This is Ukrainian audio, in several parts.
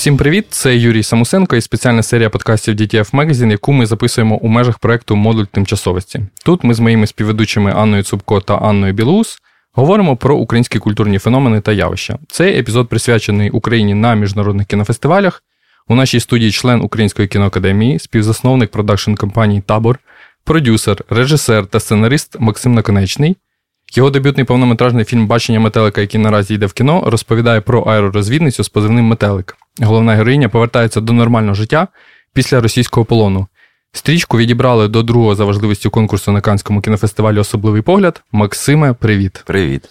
Усім привіт! Це Юрій Самусенко і спеціальна серія подкастів DTF Magazine, яку ми записуємо у межах проекту Модуль тимчасовості. Тут ми з моїми співведучими Анною Цупко та Анною Білоус говоримо про українські культурні феномени та явища. Цей епізод присвячений Україні на міжнародних кінофестивалях. У нашій студії член Української кіноакадемії, співзасновник продакшн компанії Табор, продюсер, режисер та сценарист Максим Наконечний. Його дебютний повнометражний фільм Бачення метелика, який наразі йде в кіно, розповідає про аеророзвідницю з позивним метелик. Головна героїня повертається до нормального життя після російського полону. Стрічку відібрали до другого за важливістю конкурсу на Канському кінофестивалі Особливий погляд. Максиме, привіт. Привіт.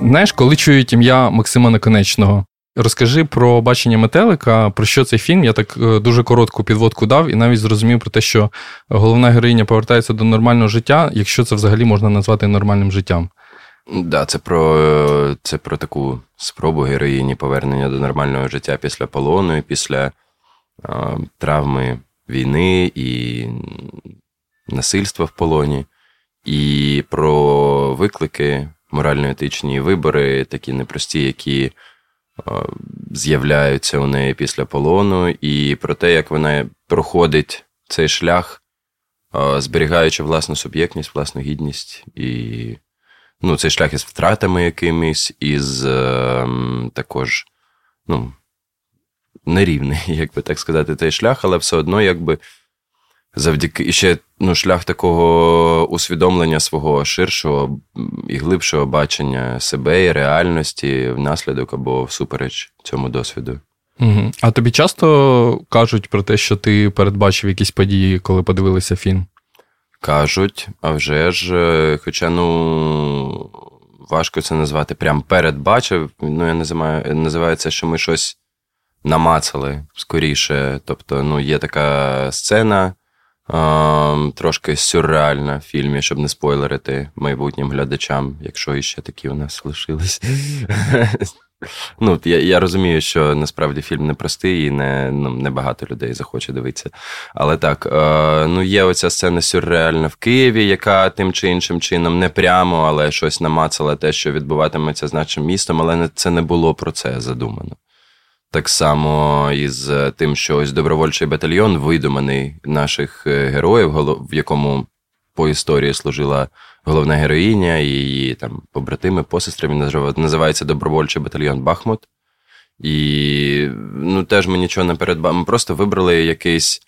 Знаєш, коли чують ім'я Максима Наконечного, розкажи про бачення метелика, про що цей фільм. Я так е, дуже коротку підводку дав і навіть зрозумів про те, що головна героїня повертається до нормального життя, якщо це взагалі можна назвати нормальним життям. Да, це про це про таку спробу героїні повернення до нормального життя після полону, і після а, травми війни і насильства в полоні, і про виклики, морально-етичні вибори, такі непрості, які з'являються у неї після полону, і про те, як вона проходить цей шлях, зберігаючи власну суб'єктність, власну гідність. І ну, цей шлях із втратами якимись, із е, також, ну, нерівний, як би так сказати, цей шлях, але все одно, якби завдяки ще ну, шлях такого усвідомлення свого ширшого і глибшого бачення себе і реальності внаслідок або всупереч цьому досвіду. Угу. А тобі часто кажуть про те, що ти передбачив якісь події, коли подивилися фільм? Кажуть, а вже ж, е, хоча, ну, важко це назвати прям передбачив. Ну, я називаю, називаю це, що ми щось намацали скоріше. Тобто, ну, є така сцена трошки сюрреальна в фільмі, щоб не спойлерити майбутнім глядачам, якщо іще такі у нас лишились. Ну, Я я розумію, що насправді фільм непростий і не ну, не багато людей захоче дивитися. Але так, е, ну є оця сцена сюрреальна в Києві, яка тим чи іншим чином не прямо, але щось намацала те, що відбуватиметься з нашим містом, але це не було про це задумано. Так само із тим, що ось добровольчий батальйон видуманий наших е, героїв, в якому по історії служила головна героїня і її там побратими, посестри. Він називається Добровольчий батальйон Бахмут. І ну, теж ми нічого не передбачили. Ми просто вибрали якийсь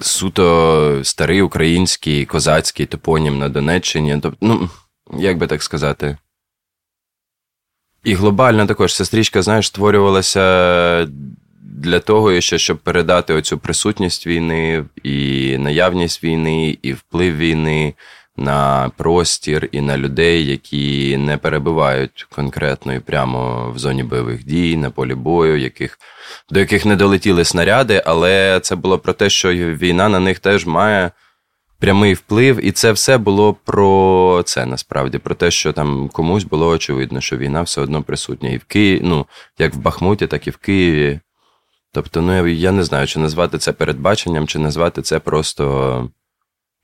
суто старий український козацький топонім на Донеччині. Тобто, ну, як би так сказати. І глобально також ця стрічка, знаєш, створювалася для того, ще, щоб передати оцю присутність війни, і наявність війни, і вплив війни на простір і на людей, які не перебувають конкретно і прямо в зоні бойових дій, на полі бою, яких, до яких не долетіли снаряди, але це було про те, що війна на них теж має. Прямий вплив, і це все було про це насправді, про те, що там комусь було очевидно, що війна все одно присутня і в Києві, ну як в Бахмуті, так і в Києві, Тобто, ну я не знаю, чи назвати це передбаченням, чи назвати це просто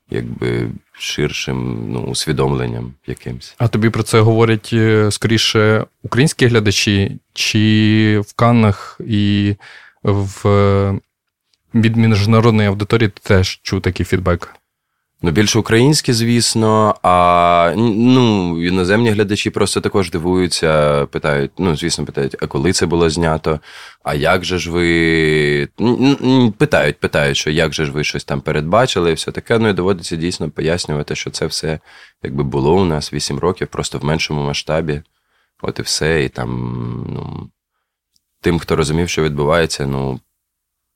якби ширшим ну, усвідомленням якимось. А тобі про це говорять е, скоріше українські глядачі, чи в Каннах і в від міжнародної аудиторії теж чув такий фідбек? Ну, більше українські, звісно, а ну, іноземні глядачі просто також дивуються, питають, ну, звісно, питають, а коли це було знято? А як же ж ви. Питають, питають, що як же ж ви щось там передбачили, і все таке. Ну і доводиться дійсно пояснювати, що це все якби було у нас 8 років, просто в меншому масштабі. От і все. І там, ну, тим, хто розумів, що відбувається, ну,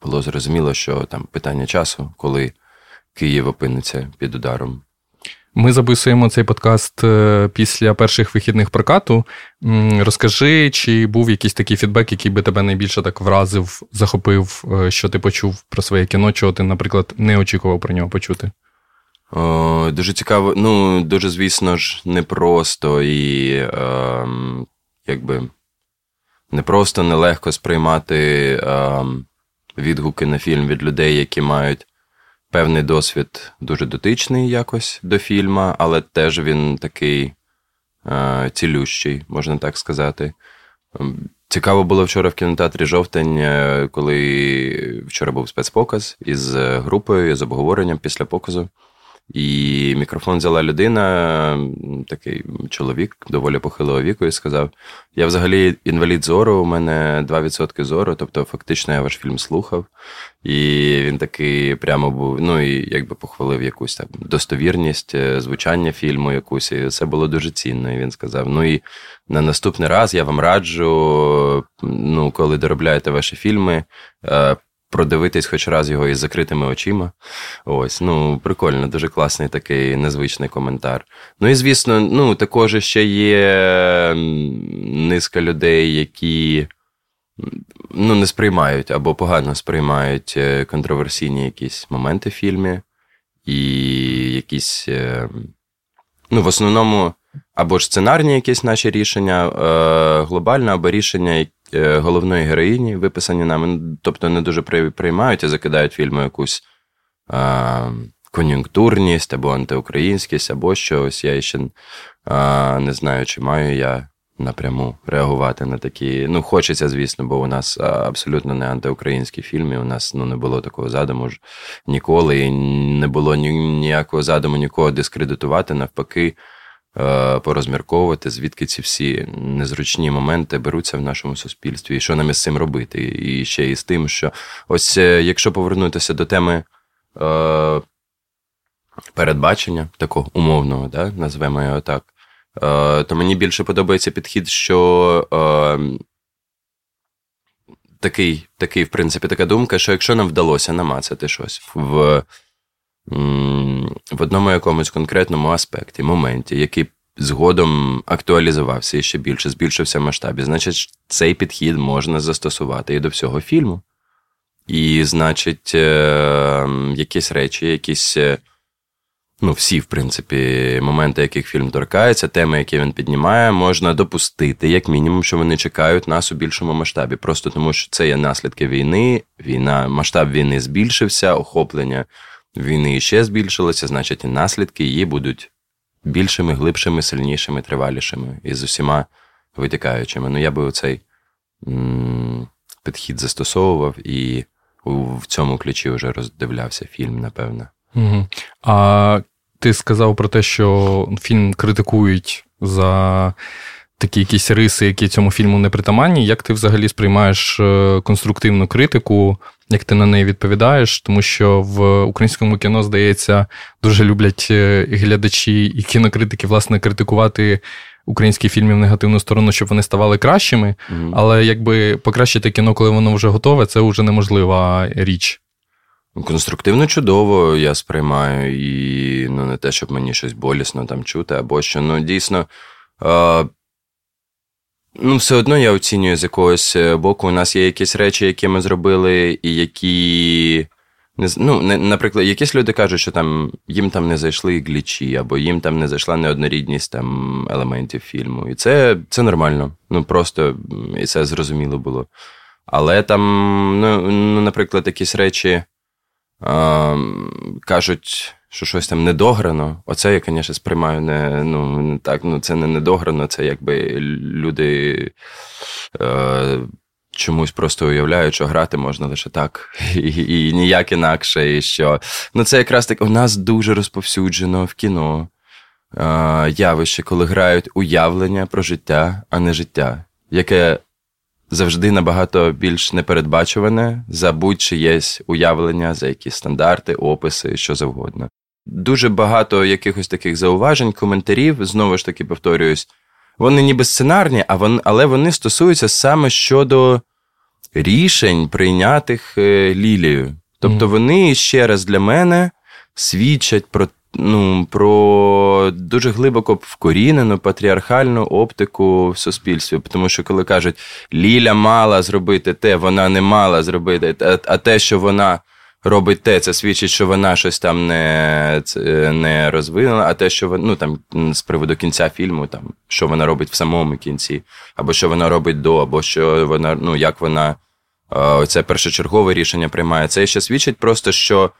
було зрозуміло, що там питання часу, коли. Київ опиниться під ударом. Ми записуємо цей подкаст е, після перших вихідних прокату. Розкажи, чи був якийсь такий фідбек, який би тебе найбільше так вразив, захопив, е, що ти почув про своє кіно, чого ти, наприклад, не очікував про нього почути? О, Дуже цікаво. Ну, дуже, звісно ж, непросто і е, якби непросто, нелегко сприймати е, відгуки на фільм від людей, які мають певний досвід дуже дотичний якось до фільма, але теж він такий цілющий, можна так сказати. Ем, цікаво було вчора в кінотеатрі жовтень, е, коли вчора був спецпоказ із групою, з обговоренням після показу. І мікрофон взяла людина, такий чоловік доволі похилого віку, і сказав: Я взагалі інвалід зору, у мене 2% зору, тобто фактично я ваш фільм слухав. І він такий прямо був, ну і якби похвалив якусь там достовірність, е, звучання фільму, якусь, і це було дуже цінно. І він сказав: Ну і на наступний раз я вам раджу, ну, коли доробляєте ваші фільми. Продивитись хоч раз його із закритими очима. Ось, ну, прикольно, дуже класний такий незвичний коментар. Ну і звісно, ну, також ще є низка людей, які ну, не сприймають або погано сприймають е, контроверсійні якісь моменти в фільмі, і якісь, е, ну, в основному. Або ж сценарні якісь наші рішення е, глобальне, або рішення, головної героїні, виписані нами, тобто не дуже приймають і закидають фільму якусь а, кон'юнктурність або антиукраїнськість, або щось. Я ще а, не знаю, чи маю я напряму реагувати на такі. Ну, хочеться, звісно, бо у нас абсолютно не антиукраїнські фільми. У нас ну, не було такого задуму ж ніколи, і не було ніякого задуму нікого дискредитувати, навпаки. Е, порозмірковувати, звідки ці всі незручні моменти беруться в нашому суспільстві, і що нам із цим робити. І ще і з тим, що ось е, якщо повернутися до теми е, передбачення, такого умовного, да, назвемо його так, е, то мені більше подобається підхід, що. Е, Такий, такий, в принципі, така думка, що якщо нам вдалося намацати щось в в одному якомусь конкретному аспекті, моменті, який згодом актуалізувався і ще більше, збільшився в масштабі, значить, цей підхід можна застосувати і до всього фільму. І, значить, е, якісь речі, якісь. Е, ну, всі, в принципі, моменти, яких фільм торкається, теми, які він піднімає, можна допустити, як мінімум, що вони чекають нас у більшому масштабі. Просто тому, що це є наслідки війни, війна, масштаб війни збільшився, охоплення війни ще збільшилося, значить, і наслідки її будуть більшими, глибшими, сильнішими, тривалішими і з усіма витікаючими. Ну, я би цей підхід застосовував і в цьому ключі вже роздивлявся фільм, напевно. Угу. А ти сказав про те, що фільм критикують за такі якісь риси, які цьому фільму не притаманні. Як ти взагалі сприймаєш е, конструктивну критику? Як ти на неї відповідаєш? Тому що в українському кіно, здається, дуже люблять е, глядачі і кінокритики, власне, критикувати українські фільми в негативну сторону, щоб вони ставали кращими. Mm-hmm. Але якби покращити кіно, коли воно вже готове, це вже неможлива річ. Конструктивно чудово я сприймаю, і ну, не те, щоб мені щось болісно там чути, або що. Ну, дійсно, е- Ну, все одно я оцінюю з якогось е, боку. У нас є якісь речі, які ми зробили, і які. Ну, Наприклад, якісь люди кажуть, що там їм там не зайшли глічі, або їм там не зайшла неоднорідність там елементів фільму. І це це нормально. Ну просто і це зрозуміло було. Але там, ну, ну наприклад, якісь речі а, кажуть що щось там недограно. Оце я, звісно, сприймаю не ну, не так. Ну, це не недограно, це якби люди е, чомусь просто уявляють, що грати можна лише так, і, і ніяк інакше. І що. Ну, це якраз так у нас дуже розповсюджено в кіно. Е, явище, коли грають уявлення про життя, а не життя, яке завжди набагато більш непередбачуване за будь-чиєсь уявлення, за якісь стандарти, описи, що завгодно. Дуже багато якихось таких зауважень, коментарів, знову ж таки повторююсь, вони ніби сценарні, а вон, але вони стосуються саме щодо рішень, прийнятих е, Лілією. Тобто вони ще раз для мене свідчать про ну, про дуже глибоко вкорінену патріархальну оптику в суспільстві. Тому що, коли кажуть, Ліля мала зробити те, вона не мала зробити, а те, що вона робить те, це свідчить, що вона щось там не не розвинула, а те, що вона, ну там з приводу кінця фільму, там що вона робить в самому кінці, або що вона робить до, або що вона, ну як вона це першочергове рішення приймає. Це ще свідчить просто, що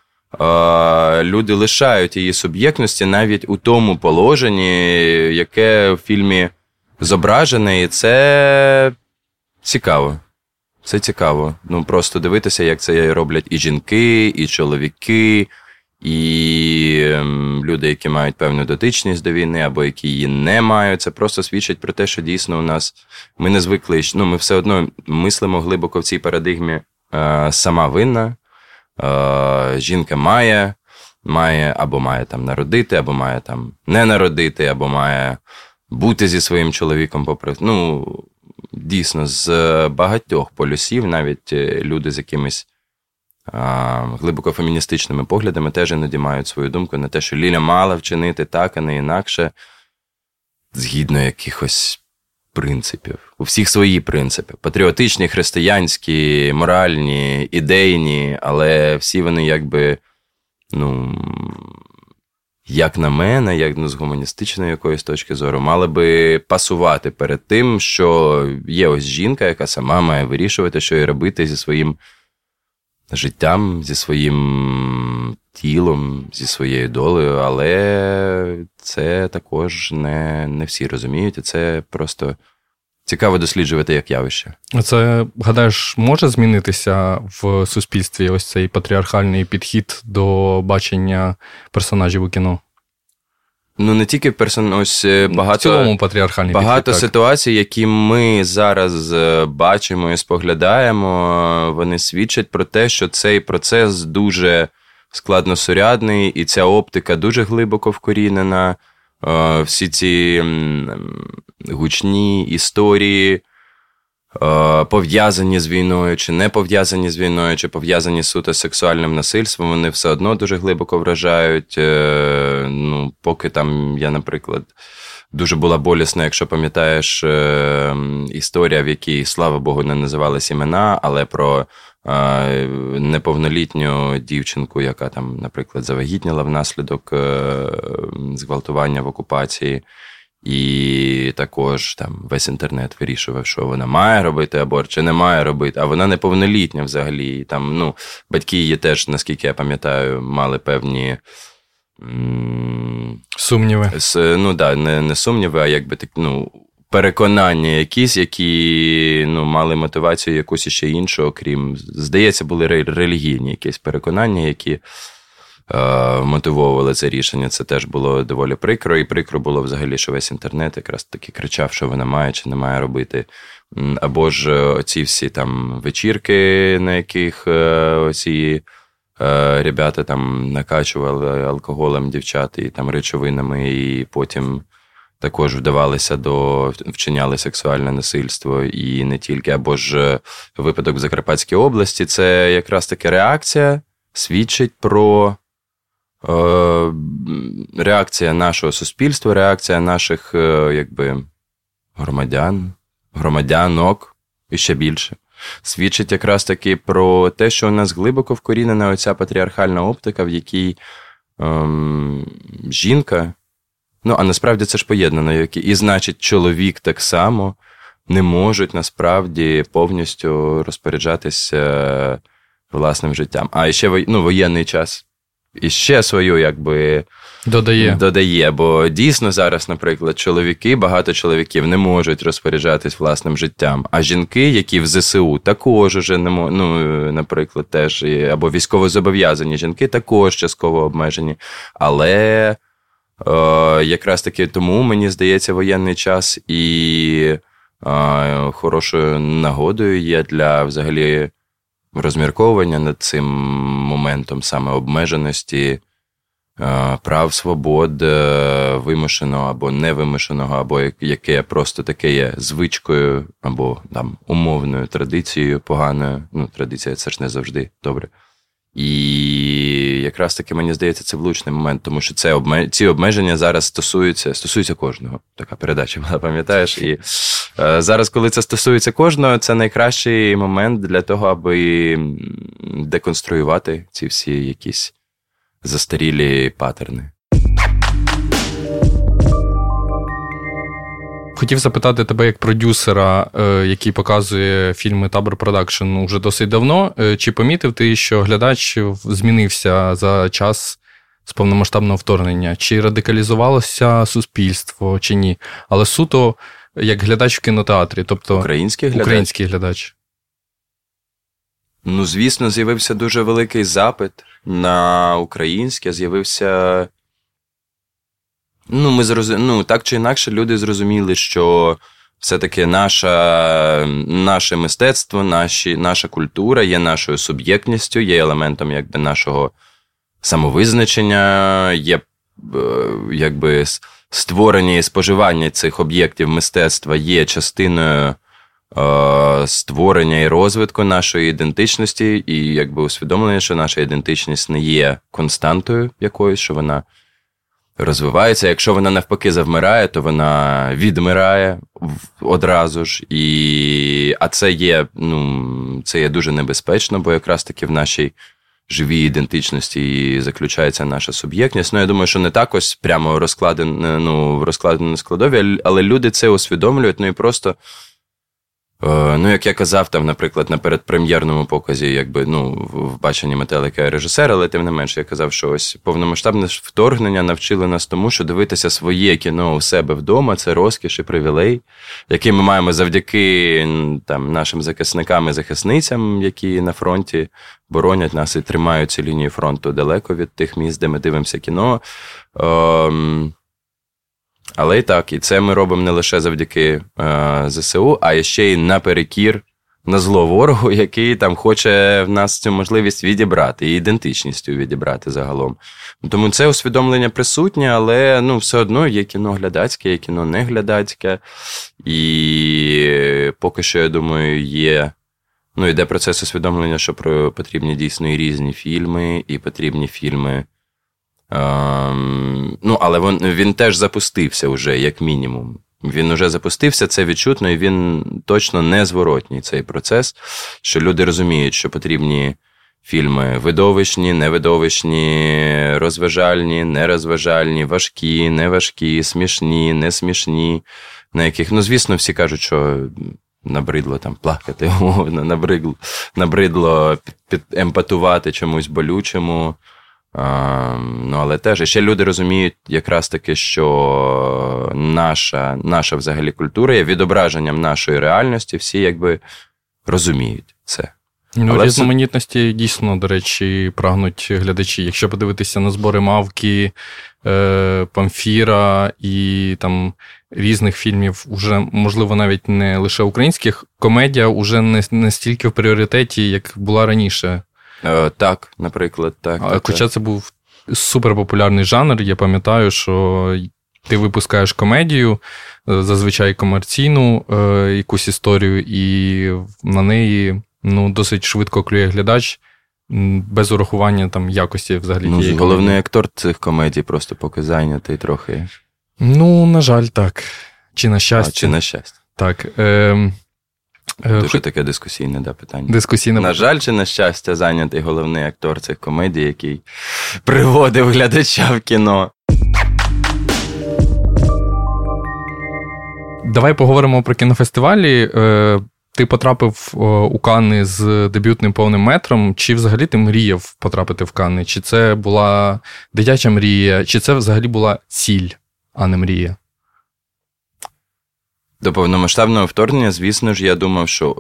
люди лишають її суб'єктності навіть у тому положенні, яке в фільмі зображене, і це цікаво. Це цікаво. Ну просто дивитися, як це роблять і жінки, і чоловіки, і ем, люди, які мають певну дотичність до війни, або які її не мають. Це просто свідчить про те, що дійсно у нас ми не звикли. Ну, ми все одно мислимо глибоко в цій парадигмі е, сама винна. Е, жінка має, має або має там народити, або має там не народити, або має бути зі своїм чоловіком, попри. Ну, дійсно, з багатьох полюсів, навіть е, люди з якимись а, глибоко феміністичними поглядами теж іноді мають свою думку на те, що Ліля мала вчинити так, а не інакше, згідно якихось принципів. У всіх свої принципи: патріотичні, християнські, моральні, ідейні, але всі вони якби, ну. Як на мене, як ну, з гуманістичної якоїсь точки зору, мали би пасувати перед тим, що є ось жінка, яка сама має вирішувати, що їй робити зі своїм життям, зі своїм тілом, зі своєю долею, але це також не, не всі розуміють, і це просто. Цікаво досліджувати як явище. Це, гадаєш, може змінитися в суспільстві ось цей патріархальний підхід до бачення персонажів у кіно? Ну, не тільки персон... ось е, багато в цілому патріархальний багато підхід, ситуацій, які ми зараз е, бачимо і споглядаємо, вони свідчать про те, що цей процес дуже складносурядний, і ця оптика дуже глибоко вкорінена. Е, всі ці гучні історії, е, пов'язані з війною, чи не пов'язані з війною, чи пов'язані суто з сексуальним насильством, вони все одно дуже глибоко вражають. Е, ну, Поки там я, наприклад. Дуже була болісна, якщо пам'ятаєш, історія, в якій, слава Богу, не називались імена, але про неповнолітню дівчинку, яка там, наприклад, завагітніла внаслідок е, зґвалтування в окупації. І також там весь інтернет вирішував, що вона має робити аборт чи не має робити, а вона неповнолітня взагалі. І там, ну, Батьки її теж, наскільки я пам'ятаю, мали певні. Сумніви. Ну, да, не не сумніви, а якби так, ну, переконання якісь, які ну, мали мотивацію якусь іще іншу, окрім, здається, були релігійні якісь переконання, які е, мотивовували це рішення. Це теж було доволі прикро. І прикро було взагалі, що весь інтернет якраз таки кричав, що вона має чи не має робити. Або ж оці всі там вечірки, на яких е, оці. Е, ребята там накачували алкоголем дівчат і там речовинами, і потім також вдавалися до вчиняли сексуальне насильство і не тільки, або ж е, випадок в Закарпатській області, це якраз таки реакція свідчить про е, реакція нашого суспільства, реакція наших якби, громадян, громадянок і ще більше. Свідчить якраз таки про те, що у нас глибоко вкорінена оця патріархальна оптика, в якій ем, жінка Ну, а насправді це ж поєднано. І, значить, чоловік так само не можуть насправді повністю розпоряджатися власним життям. А ще ну, воєнний час і ще свою, якби. Додає. Додає, бо дійсно зараз, наприклад, чоловіки, багато чоловіків не можуть розпоряджатись власним життям. А жінки, які в ЗСУ також уже не можуть, ну, наприклад, теж або військово зобов'язані жінки також частково обмежені. Але Е, якраз таки тому, мені здається, воєнний час і е, хорошою нагодою є для взагалі розмірковування над цим моментом саме обмеженості. Е, прав свобод вимушеного або невимушеного, або яке просто таке є звичкою, або там умовною традицією поганою. Ну, традиція це ж не завжди добре. І якраз таки мені здається, це влучний момент, тому що це обме... ці обмеження зараз стосуються стосуються кожного. Така передача була, пам'ятаєш? І е, зараз, коли це стосується кожного, це найкращий момент для того, аби деконструювати ці всі якісь застарілі патерни. Хотів запитати тебе як продюсера, е, який показує фільми Табор Продакшн уже досить давно. Е, чи помітив ти, що глядач змінився за час з повномасштабного вторгнення? Чи радикалізувалося суспільство, чи ні? Але суто як глядач в кінотеатрі, тобто український глядач. Український глядач. Ну, звісно, з'явився дуже великий запит на українське, з'явився. Ну, ми зроз... ну, так чи інакше, люди зрозуміли, що все-таки наша, наше мистецтво, наші, наша культура є нашою суб'єктністю, є елементом якби, нашого самовизначення, є е, якби створення і споживання цих об'єктів мистецтва є частиною е, створення і розвитку нашої ідентичності, і якби усвідомлення, що наша ідентичність не є константою якоюсь, що вона розвивається. Якщо вона навпаки завмирає, то вона відмирає одразу ж. І... А це є, ну, це є дуже небезпечно, бо якраз таки в нашій живій ідентичності і заключається наша суб'єктність. Ну, я думаю, що не так ось прямо розкладено, ну, в розкладеному складові, але люди це усвідомлюють, ну і просто. Е, ну, як я казав, там, наприклад, на передпрем'єрному показі, якби ну, в баченні метелика режисер, але тим не менше, я казав, що ось повномасштабне вторгнення навчили нас тому, що дивитися своє кіно у себе вдома це розкіш і привілей, який ми маємо завдяки там, нашим захисникам і захисницям, які на фронті боронять нас і тримають ці лінії фронту далеко від тих місць, де ми дивимося кіно. Ем... Але і так, і це ми робимо не лише завдяки е, ЗСУ, а ще й наперекір на зло ворогу, який там хоче в нас цю можливість відібрати і ідентичністю відібрати загалом. Тому це усвідомлення присутнє, але ну, все одно є кіно глядацьке, є кіно не глядацьке. І поки що, я думаю, є. Ну, йде процес усвідомлення, що потрібні дійсно і різні фільми, і потрібні фільми. Ем, ну, але він, він теж запустився вже, як мінімум. Він вже запустився, це відчутно, і він точно не зворотній цей процес, що люди розуміють, що потрібні фільми видовищні, невидовищні, розважальні, нерозважальні, важкі, неважкі, смішні, не смішні, на яких, ну, звісно, всі кажуть, що. Набридло там плакати, умовно, набридло, набридло під, під емпатувати чомусь болючому. Ну, але теж ще люди розуміють якраз таки, що наша наша взагалі культура є відображенням нашої реальності, всі якби розуміють це. Ну, Але Різноманітності дійсно, до речі, прагнуть глядачі. Якщо подивитися на збори мавки, е, Памфіра і там різних фільмів, уже, можливо, навіть не лише українських, комедія вже не, не стільки в пріоритеті, як була раніше. Е, так, наприклад, так. так Хоча так. це був суперпопулярний жанр, я пам'ятаю, що ти випускаєш комедію, е, зазвичай комерційну е, якусь історію, і на неї ну, досить швидко клює глядач. Без урахування там якості взагалі. Ну, тієї Головний комедії. актор цих комедій просто поки зайнятий трохи. Ну, на жаль, так. Чи на щастя. А, Чи на щастя. Так. Е, Дуже Хоч... таке дискусійне да, питання. Дискусійне. На жаль, чи на щастя, зайнятий головний актор цих комедій, який приводив глядача в кіно. Давай поговоримо про кінофестивалі. Е, ти потрапив у Канни з дебютним повним метром. Чи взагалі ти мріяв потрапити в Канни? Чи це була дитяча мрія, чи це взагалі була ціль, а не мрія? До повномасштабного вторгнення, звісно ж, я думав, що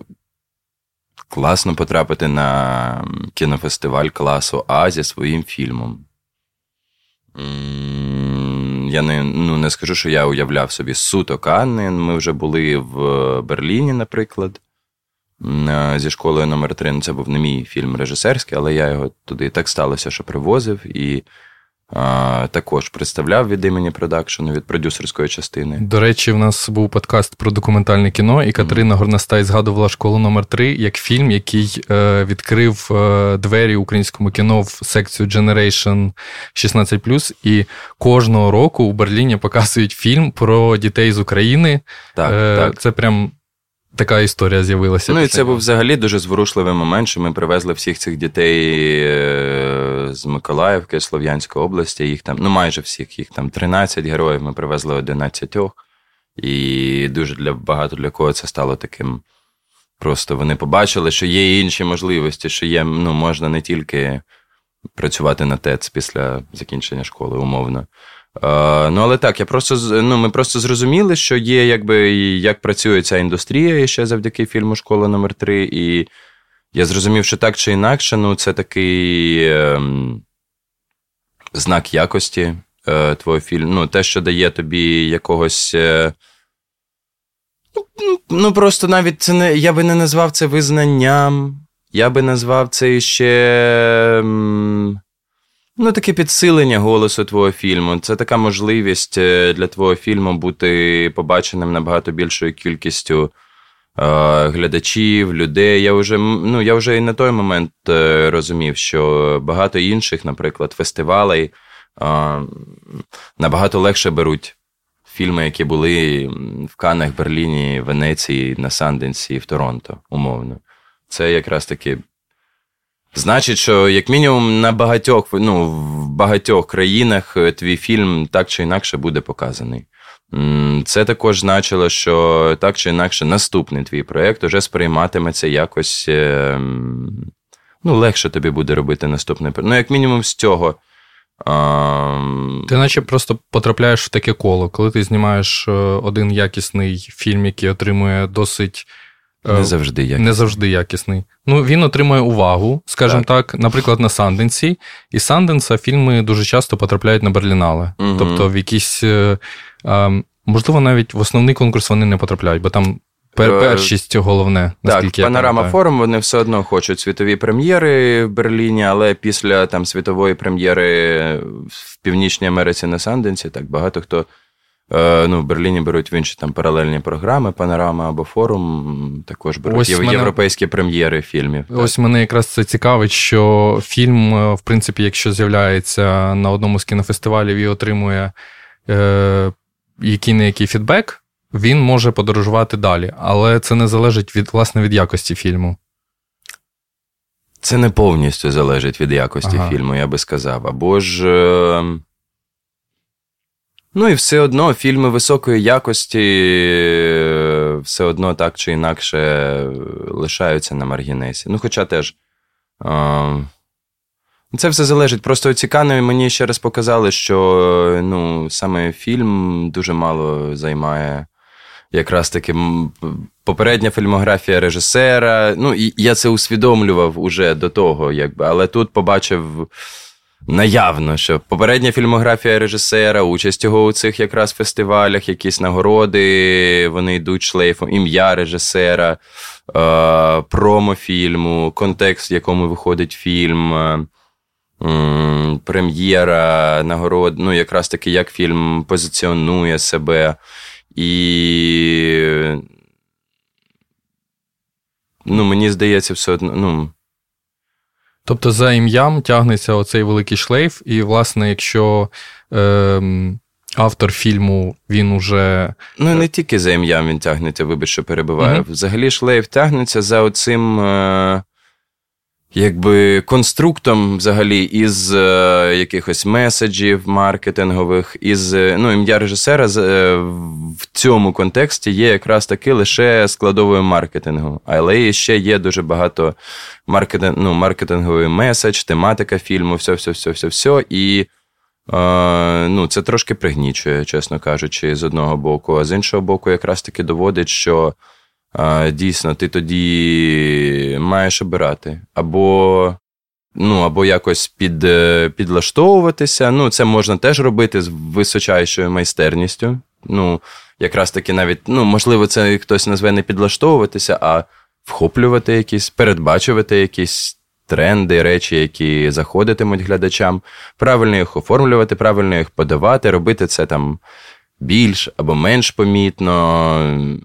класно потрапити на кінофестиваль класу А зі своїм фільмом. Я не ну, не скажу, що я уявляв собі суто Канни. Ми вже були в Берліні, наприклад, зі школою номер 3 ну, Це був не мій фільм режисерський, але я його туди так сталося, що привозив. І також представляв від імені продакшену від продюсерської частини. До речі, в нас був подкаст про документальне кіно, і Катерина mm-hmm. Горностай згадувала школу номер 3 як фільм, який е, відкрив е, двері українському кіно в секцію Generation 16+. І кожного року у Берліні показують фільм про дітей з України. Так, е, так. Це прям така історія з'явилася. Ну і це був взагалі дуже зворушливий момент, що ми привезли всіх цих дітей е, з Миколаївки, Слов'янської області. Їх там, ну майже всіх, їх там 13 героїв. Ми привезли 11. І дуже для багато для кого це стало таким. Просто вони побачили, що є інші можливості, що є, ну, можна не тільки працювати на ТЕЦ після закінчення школи, умовно. Uh, ну, але так, я просто ну, ми просто зрозуміли, що є, якби як працює ця індустрія ще завдяки фільму Школа номер 3 І я зрозумів, що так чи інакше, ну, це такий е, знак якості е, твого фільму. Ну, те, що дає тобі якогось. Е, ну, ну, просто навіть це не, я би не назвав це визнанням. Я би назвав це ще. Ну, таке підсилення голосу твого фільму. Це така можливість е, для твого фільму бути побаченим набагато більшою кількістю е, глядачів, людей. Я вже ну, я вже і на той момент е, розумів, що багато інших, наприклад, фестивалей е, набагато легше беруть фільми, які були в Канах, Берліні, Венеції, на Санденсі і в Торонто, умовно. Це якраз таки Значить, що як мінімум на багатьох ну, в багатьох країнах е, твій фільм так чи інакше буде показаний. Це також значило, що так чи інакше наступний твій проєкт уже сприйматиметься якось е, ну, легше тобі буде робити наступний проєкт. Ну, як мінімум, з цього. Ти наче просто потрапляєш в таке коло, коли ти знімаєш е, один якісний фільм, який отримує досить не завжди якісний. Не завжди якісний. Ну, він отримує увагу, скажімо так. так, наприклад, на Санденсі. І Санденса фільми дуже часто потрапляють на Берлінале. Угу. Тобто, в якісь, е, можливо, навіть в основний конкурс вони не потрапляють, бо там е, першість головне. наскільки Так, Панорама форум вони все одно хочуть світові прем'єри в Берліні, але після там світової прем'єри в Північній Америці на Санденсі так багато хто. Е, ну, В Берліні беруть в інші там паралельні програми, панорама або форум. Також беруть Ось європейські мене... прем'єри фільмів. Ось так. мене якраз це цікавить, що фільм, е, в принципі, якщо з'являється на одному з кінофестивалів і отримує е, який не який фідбек, він може подорожувати далі. Але це не залежить від власне від якості фільму. Це не повністю залежить від якості ага. фільму, я би сказав. Або ж. Е, Ну і все одно фільми високої якості е, все одно так чи інакше лишаються на маргінесі. Ну, хоча теж. Це все залежить. Просто цікаво, мені ще раз показали, що ну, саме фільм дуже мало займає якраз таки попередня фільмографія режисера. Ну, і я це усвідомлював уже до того, якби, але тут побачив наявно, що попередня фільмографія режисера, участь його у цих якраз фестивалях, якісь нагороди, вони йдуть шлейфом, ім'я режисера, е, промо фільму, контекст, в якому виходить фільм. Е, прем'єра, нагород, ну, якраз таки, як фільм позиціонує себе. І. Ну, мені здається, все одно. ну, Тобто за ім'ям тягнеться оцей великий шлейф, і, власне, якщо е, автор фільму він уже. Ну, не тільки за ім'ям він тягнеться, вибач, що перебуває. Mm-hmm. Взагалі, шлейф тягнеться за оцим. Е, якби конструктом взагалі із е, якихось меседжів маркетингових, із е, ну, ім'я режисера е, в цьому контексті є якраз таки лише складовою маркетингу. Але ще є дуже багато маркетинг, ну, маркетинговий меседж, тематика фільму, все, все, все, все, все. І е, ну, це трошки пригнічує, чесно кажучи, з одного боку. А з іншого боку, якраз таки доводить, що дійсно ти тоді маєш обирати. Або ну, або якось під, е, підлаштовуватися. Ну, Це можна теж робити з височайшою майстерністю. Ну, Якраз таки навіть, ну, можливо, це хтось назве не підлаштовуватися, а вхоплювати якісь, передбачувати якісь. Тренди, речі, які заходитимуть глядачам, правильно їх оформлювати, правильно їх подавати, робити це там більш або менш помітно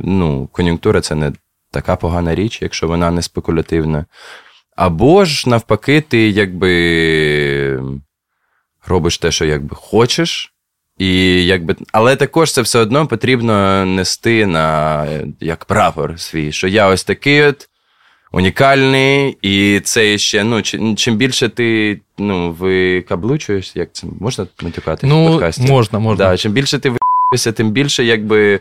ну, кон'юнктура це не така погана річ, якщо вона не спекулятивна. Або ж, навпаки, ти якби робиш те, що якби хочеш. І якби, Але також це все одно потрібно нести на як прапор свій, що я ось такий от унікальний, і це ще, ну, чим більше ти ну, викаблучуєш, як це можна матюкати ну, в подкасті? Можна, можна. Да, Чим більше ти тим більше, якби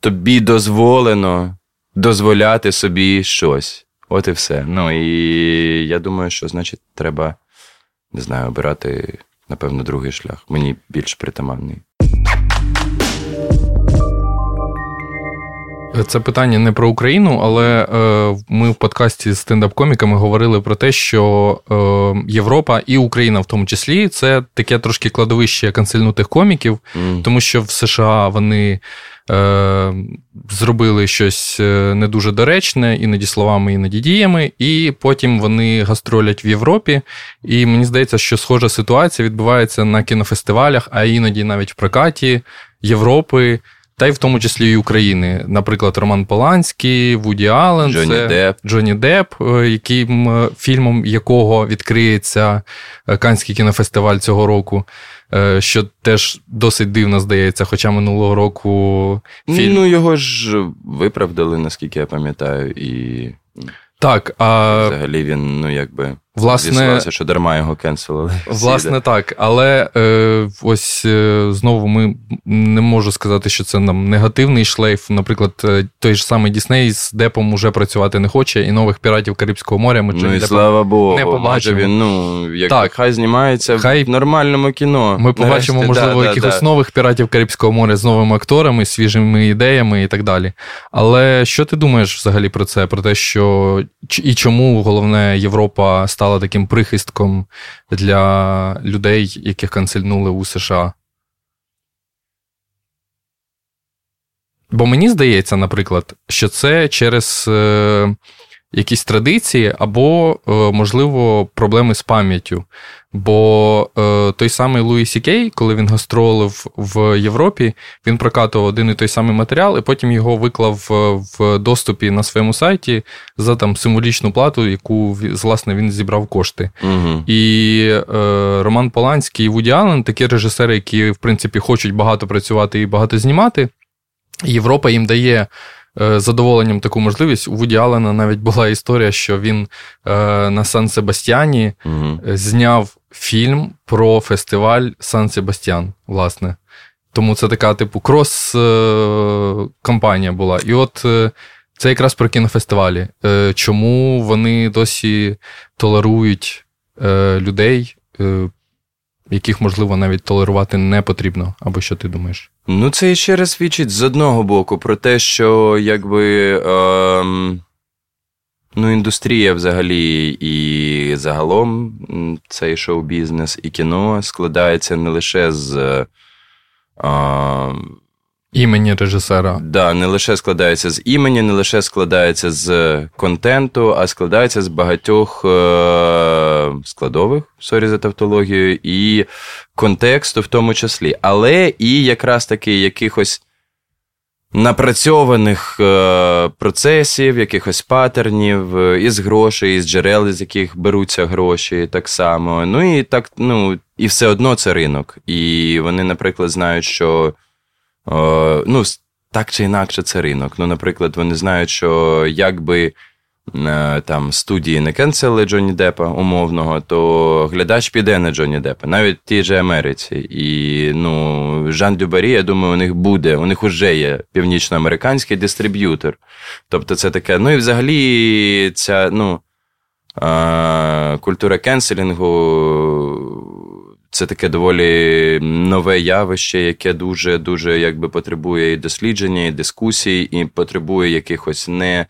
тобі дозволено дозволяти собі щось. От і все. Ну і я думаю, що значить треба, не знаю, обирати, напевно, другий шлях. Мені більш притаманний. Це питання не про Україну, але е, ми в подкасті з стендап-коміками говорили про те, що е, Європа і Україна, в тому числі, це таке трошки кладовище канцельнутих коміків, mm. тому що в США вони е, зробили щось не дуже доречне, іноді словами, іноді діями, і потім вони гастролять в Європі. І мені здається, що схожа ситуація відбувається на кінофестивалях, а іноді навіть в прокаті Європи та й в тому числі і України. Наприклад, Роман Поланський, Вуді Аллен, Джонні це Депп. Джонні Депп, е, яким е, фільмом якого відкриється е, Канський кінофестиваль цього року. Що теж досить дивно здається, хоча минулого року фільм... Ну, його ж виправдали, наскільки я пам'ятаю, і. Так, а... Взагалі він, ну, якби. Власне, Зіслався, що дарма його кенселили. Власне, так. Але е, ось е, знову ми не можу сказати, що це нам негативний шлейф. Наприклад, е, той ж самий Дісней з Депом уже працювати не хоче, і нових піратів Карибського моря ми ну, і слава Богу, не побачимо. Він, ну, як так, хай знімається хай в нормальному кіно. Ми побачимо, Нарешті, можливо, да, якихось да, нових піратів Карибського моря з новими акторами, свіжими ідеями і так далі. Але що ти думаєш взагалі про це? Про те, що і чому головне Європа стала стала таким прихистком для людей, яких кенсельнули у США. Бо мені здається, наприклад, що це через е, якісь традиції або, е, можливо, проблеми з пам'яттю. Бо е, той самий Луї Сі Кей, коли він гастролив в Європі, він прокатував один і той самий матеріал, і потім його виклав е, в доступі на своєму сайті за там символічну плату, яку власне він зібрав кошти. Угу. І е, Роман Поланський і Вуді Аллен, такі режисери, які в принципі хочуть багато працювати і багато знімати. Європа їм дає задоволенням таку можливість. У Вуді Аллена навіть була історія, що він е, на Сан Себастьяні угу. зняв фільм про фестиваль Сан Себастьян, власне. Тому це така, типу, крос-кампанія була. І от це якраз про кінофестивалі. Чому вони досі толерують людей яких, можливо, навіть толерувати не потрібно, або що ти думаєш? Ну, це ще раз свідчить з одного боку про те, що якби. Ем... Ну, індустрія взагалі і загалом цей шоу-бізнес і кіно складається не лише з. Е, Імені режисера. Да, не лише складається з імені, не лише складається з контенту, а складається з багатьох е- складових, sorry за тавтологію, і контексту в тому числі. Але і якраз таки якихось напрацьованих е- процесів, якихось патернів, е, із грошей, із джерел, з яких беруться гроші, так само. Ну і так, ну, і все одно це ринок. І вони, наприклад, знають, що. Е, ну, так чи інакше, це ринок. Ну, наприклад, вони знають, що якби там студії не кенсели Джонні Деппа умовного, то глядач піде на Джонні Деппа, навіть в тій же Америці. І ну, Жан Дюбарі, я думаю, у них буде, у них вже є північноамериканський дистриб'ютор. Тобто, це таке. Ну і взагалі, ця ну, е, культура кенселінгу це таке доволі нове явище, яке дуже дуже якби потребує і дослідження, і дискусій, і потребує якихось не.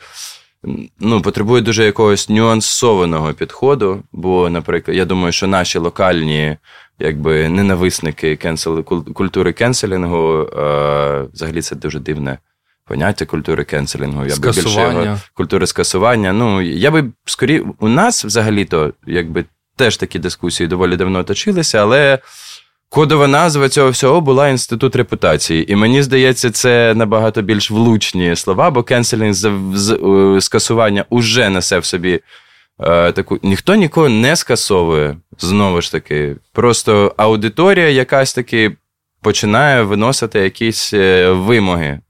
Ну, потребує дуже якогось нюансованого підходу. Бо, наприклад, я думаю, що наші локальні якби ненависники кенсел, культури кенселінгу, е, взагалі це дуже дивне поняття культури кенселінгу. Я би більше культури скасування. Ну, я би скорі у нас взагалі-то, якби теж такі дискусії доволі давно точилися, але кодова назва цього всього була інститут репутації. І мені здається, це набагато більш влучні слова, бо кенселінг з скасування уже несе в собі. Е, таку ніхто нікого не скасовує знову ж таки. Просто аудиторія якась таки починає виносити якісь е, вимоги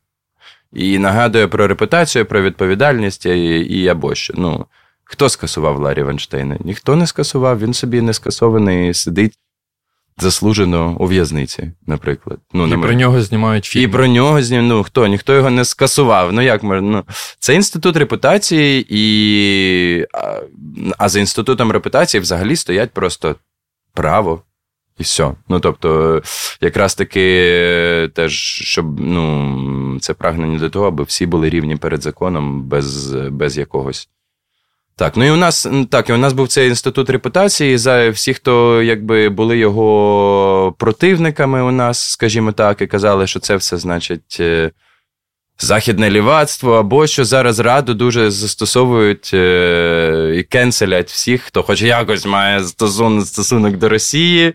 і нагадує про репутацію, про відповідальність і, і або що. Ну, Хто скасував Ларі Ванштейна? Ніхто не скасував, він собі не скасований сидить. Заслужено у в'язниці, наприклад. Ну, І про нього знімають фільм. І про нього знімають, ну хто? Ніхто його не скасував. Ну як можна? Ну, Це інститут репутації, і... а, а за інститутом репутації взагалі стоять просто право. І все. Ну, тобто, якраз таки теж, щоб ну, це прагнення до того, аби всі були рівні перед законом без без якогось так, ну і у нас так, і у нас був цей інститут репутації. За всі, хто якби були його противниками у нас, скажімо так, і казали, що це все значить е, західне лівацтво, або що зараз раду дуже застосовують е, і кенселять всіх, хто хоч якось має стосунок, стосунок до Росії,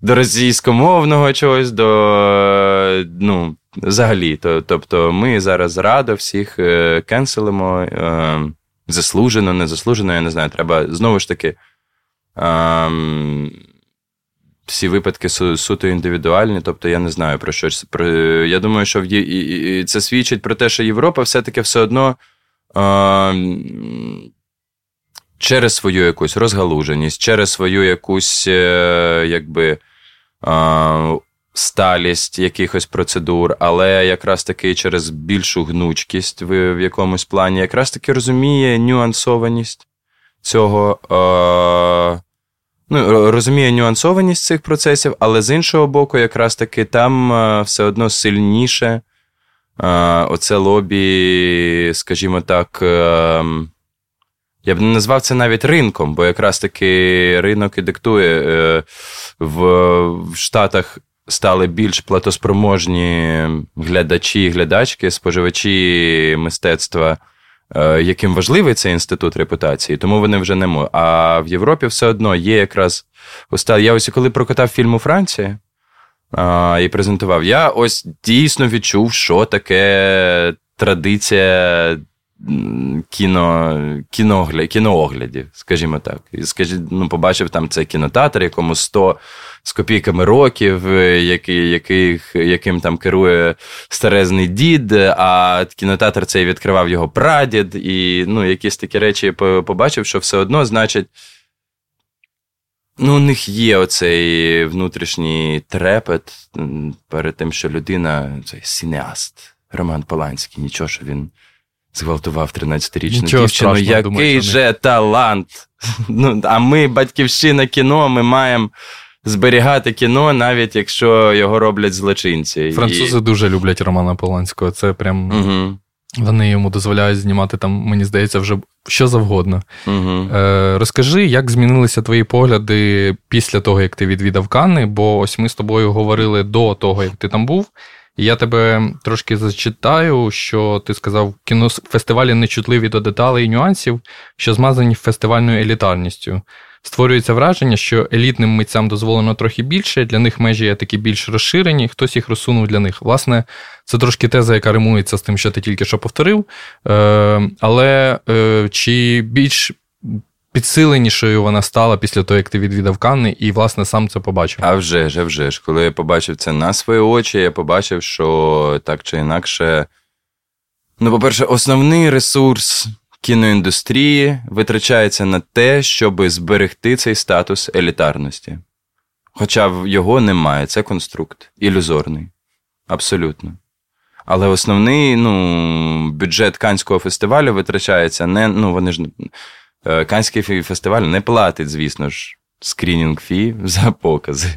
до російськомовного чогось, до ну, взагалі. Тобто ми зараз радо всіх е, кенселимо заслужено, незаслужено, я не знаю, треба знову ж таки. Ем, всі випадки су, суто індивідуальні, тобто я не знаю про що. Про, Я думаю, що в, і, і, це свідчить про те, що Європа все-таки все одно е, через свою якусь розгалуженість, через свою якусь е, якби, е, сталість якихось процедур, але якраз таки через більшу гнучкість в, в якомусь плані, якраз таки розуміє нюансованість цього. Е, ну, Розуміє нюансованість цих процесів, але з іншого боку, якраз таки там е, все одно сильніше е, оце лобі, скажімо так. Е, я б не назвав це навіть ринком, бо якраз таки ринок і диктує в Штатах стали більш платоспроможні глядачі, глядачки, споживачі мистецтва, е, яким важливий цей інститут репутації, тому вони вже не можуть. А в Європі все одно є якраз Я ось коли прокатав фільм у Франції а, і презентував, я ось дійсно відчув, що таке традиція кіно, кіногля, кінооглядів, скажімо так. І скажі, ну, побачив там цей кінотеатр, якому 100 з копійками років, е, який, яких, яким там керує старезний дід, а кінотеатр цей відкривав його прадід, і ну, якісь такі речі побачив, що все одно, значить. Ну, у них є оцей внутрішній трепет перед тим, що людина цей синеаст, Роман Поланський, нічого, що він зґвалтував 13-річну дівчину. Який думаю, же талант! Ну, А ми, батьківщина кіно, ми маємо зберігати кіно, навіть якщо його роблять злочинці. Французи І... дуже люблять Романа Поланського. Це прям. Угу. Вони йому дозволяють знімати там, мені здається, вже що завгодно. Угу. Е, Розкажи, як змінилися твої погляди після того, як ти відвідав Канни, бо ось ми з тобою говорили до того, як ти там був. І я тебе трошки зачитаю, що ти сказав, кінофестивалі нечутливі до деталей і нюансів, що змазані фестивальною елітарністю. Створюється враження, що елітним митцям дозволено трохи більше, для них межі є такі більш розширені, хтось їх розсунув для них. Власне, це трошки теза, яка римується з тим, що ти тільки що повторив. Е, але е, чи більш підсиленішою вона стала після того, як ти відвідав Канни, і, власне, сам це побачив? А вже ж, а вже ж. Коли я побачив це на свої очі, я побачив, що так чи інакше. Ну, по-перше, основний ресурс кіноіндустрії витрачається на те, щоб зберегти цей статус елітарності. Хоча його немає, це конструкт ілюзорний. Абсолютно. Але основний ну, бюджет Канського фестивалю витрачається не. ну, вони ж е, Канський фестиваль не платить, звісно ж, скрінінг фі за покази.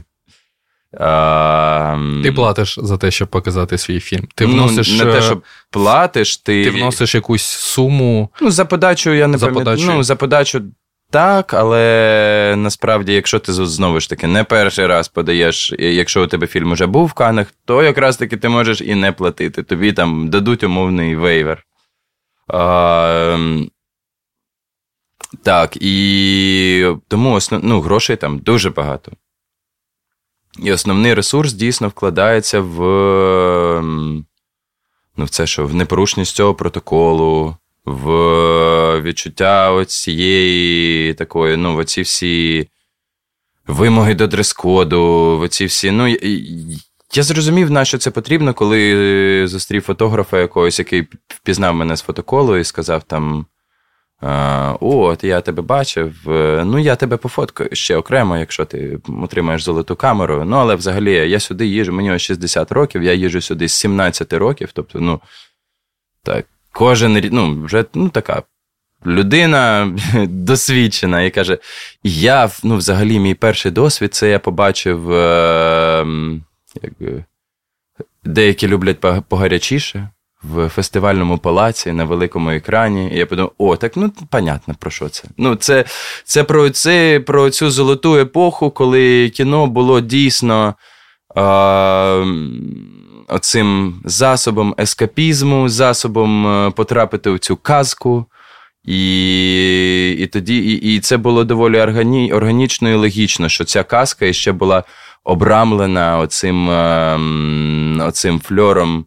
А, Ти платиш за те, щоб показати свій фільм. Ти ну, Не те, е, що платиш, ти. Ти вносиш якусь суму. Ну, за подачу, я не пам'ятаю. Ну, за подачу так, але насправді, якщо ти знову ж таки не перший раз подаєш, якщо у тебе фільм уже був в Канах, то якраз таки ти можеш і не платити. Тобі там дадуть умовний вейвер. А, Так, і тому основ... ну, грошей там дуже багато. І основний ресурс дійсно вкладається в ну, в це що, в непорушність цього протоколу, в відчуття цієї такої, ну, оці всі вимоги до дрес-коду, оці всі. ну, я зрозумів, на що це потрібно, коли зустрів фотографа якогось, який впізнав мене з фотоколу і сказав там. От, я тебе бачив. Ну, я тебе пофоткаю ще окремо, якщо ти отримаєш золоту камеру. Ну, але взагалі я сюди їжу, мені 60 років, я їжу сюди з 17 років. Тобто, ну, так, кожен ну, вже ну, така людина досвідчена і каже: Я, ну, взагалі, мій перший досвід, це я побачив. Е, як, Деякі люблять погарячіше в фестивальному палаці на великому екрані. І я подумав, о, так ну понятно про що це. Ну, це це про це, про цю золоту епоху, коли кіно було дійсно а, оцим засобом ескапізму, засобом е, потрапити в цю казку. І і тоді і, і це було доволі органі, органічно і логічно, що ця казка ще була обрамлена оцим, ем, оцим фльором Е,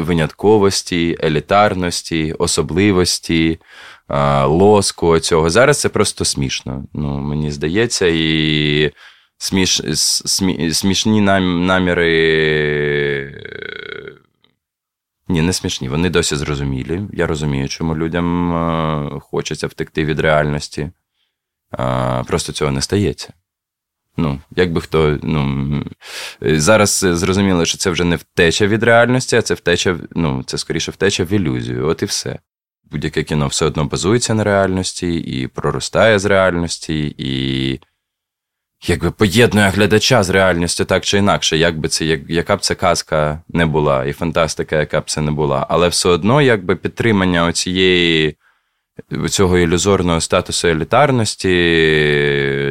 винятковості, елітарності, особливості, е, лоску цього. Зараз це просто смішно. Ну, Мені здається, і сміш, смі, смішні наміри. Ні, не смішні. Вони досі зрозумілі. Я розумію, чому людям е, хочеться втекти від реальності. Просто цього не стається. Ну, як хто. ну, Зараз зрозуміло, що це вже не втеча від реальності, а це втеча, ну, це скоріше втеча в ілюзію. От і все. Будь-яке кіно все одно базується на реальності і проростає з реальності, і якби поєднує глядача з реальністю так чи інакше, як би це, як, яка б це казка не була, і фантастика, яка б це не була. Але все одно, якби підтримання оцієї. Цього ілюзорного статусу елітарності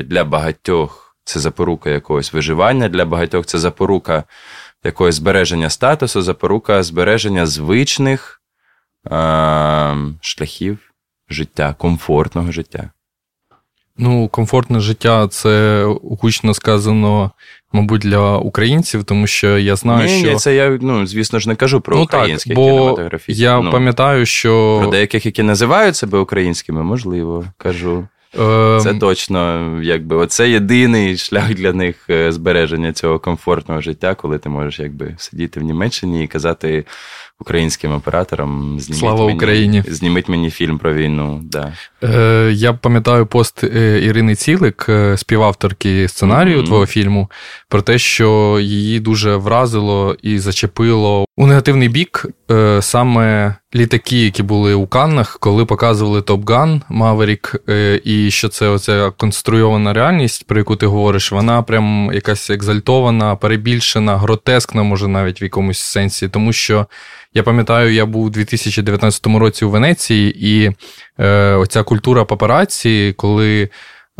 для багатьох це запорука якогось виживання для багатьох, це запорука якогось збереження статусу, запорука збереження звичних е- шляхів життя, комфортного життя. Ну, комфортне життя це гучно сказано, мабуть, для українців, тому що я знаю, ні, що. Ні, це я, ну, звісно ж, не кажу про ну, українське так, бо кінематографічне. Я ну, пам'ятаю, що. Про деяких, які називають себе українськими, можливо, кажу. Це ем, точно, якби оце єдиний шлях для них е, збереження цього комфортного життя, коли ти можеш якби сидіти в Німеччині і казати українським операторам зніміть Слава мені, Україні. Зніміть мені фільм про війну. Да. Е, Я пам'ятаю пост е, Ірини Цілик, е, співавторки сценарію mm-hmm. твого фільму, про те, що її дуже вразило і зачепило у негативний бік е, саме літаки, які були у Каннах, коли показували Top Gun Maverick, і що це оця конструйована реальність, про яку ти говориш, вона прям якась екзальтована, перебільшена, гротескна, може навіть в якомусь сенсі, тому що. Я пам'ятаю, я був у 2019 році у Венеції, і е, оця культура папараці, коли